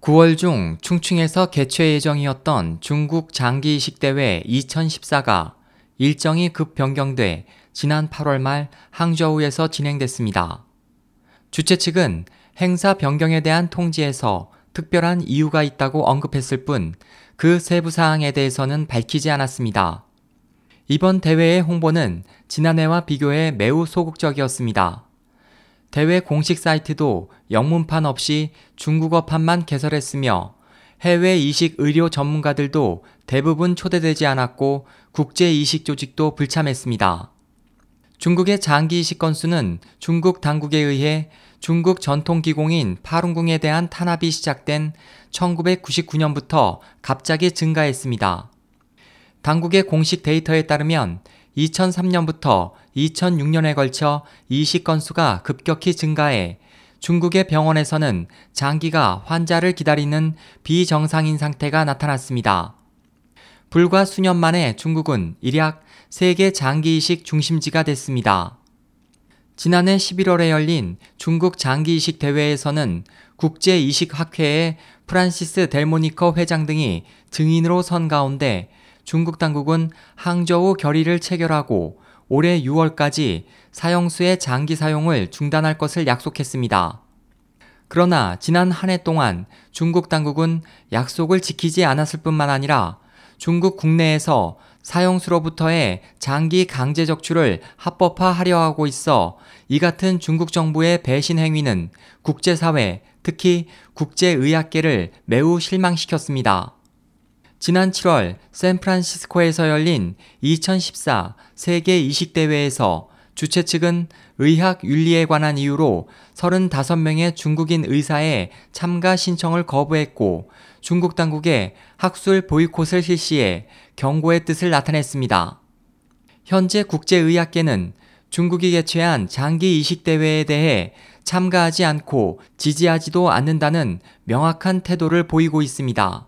9월 중 충칭에서 개최 예정이었던 중국 장기 이식 대회 2014가 일정이 급 변경돼 지난 8월 말 항저우에서 진행됐습니다. 주최 측은 행사 변경에 대한 통지에서 특별한 이유가 있다고 언급했을 뿐 그 세부 사항에 대해서는 밝히지 않았습니다. 이번 대회의 홍보는 지난해와 비교해 매우 소극적이었습니다. 대회 공식 사이트도 영문판 없이 중국어판만 개설했으며 해외 이식 의료 전문가들도 대부분 초대되지 않았고 국제 이식 조직도 불참했습니다. 중국의 장기 이식 건수는 중국 당국에 의해 중국 전통 기공인 파룬궁에 대한 탄압이 시작된 1999년부터 갑자기 증가했습니다. 당국의 공식 데이터에 따르면 2003년부터 2006년에 걸쳐 이식 건수가 급격히 증가해 중국의 병원에서는 장기가 환자를 기다리는 비정상인 상태가 나타났습니다. 불과 수년 만에 중국은 일약 세계 장기 이식 중심지가 됐습니다. 지난해 11월에 열린 중국 장기 이식 대회에서는 국제 이식 학회의 프란시스 델모니커 회장 등이 증인으로 선 가운데 중국 당국은 항저우 결의를 체결하고 올해 6월까지 사형수의 장기 사용을 중단할 것을 약속했습니다. 그러나 지난 한 해 동안 중국 당국은 약속을 지키지 않았을 뿐만 아니라 중국 국내에서 사형수로부터의 장기 강제 적출을 합법화하려 하고 있어 이 같은 중국 정부의 배신 행위는 국제사회, 특히 국제의학계를 매우 실망시켰습니다. 지난 7월 샌프란시스코에서 열린 2014 세계 이식대회에서 주최 측은 의학 윤리에 관한 이유로 35명의 중국인 의사의 참가 신청을 거부했고 중국 당국에 학술 보이콧을 실시해 경고의 뜻을 나타냈습니다. 현재 국제의학계는 중국이 개최한 장기 이식대회에 대해 참가하지 않고 지지하지도 않는다는 명확한 태도를 보이고 있습니다.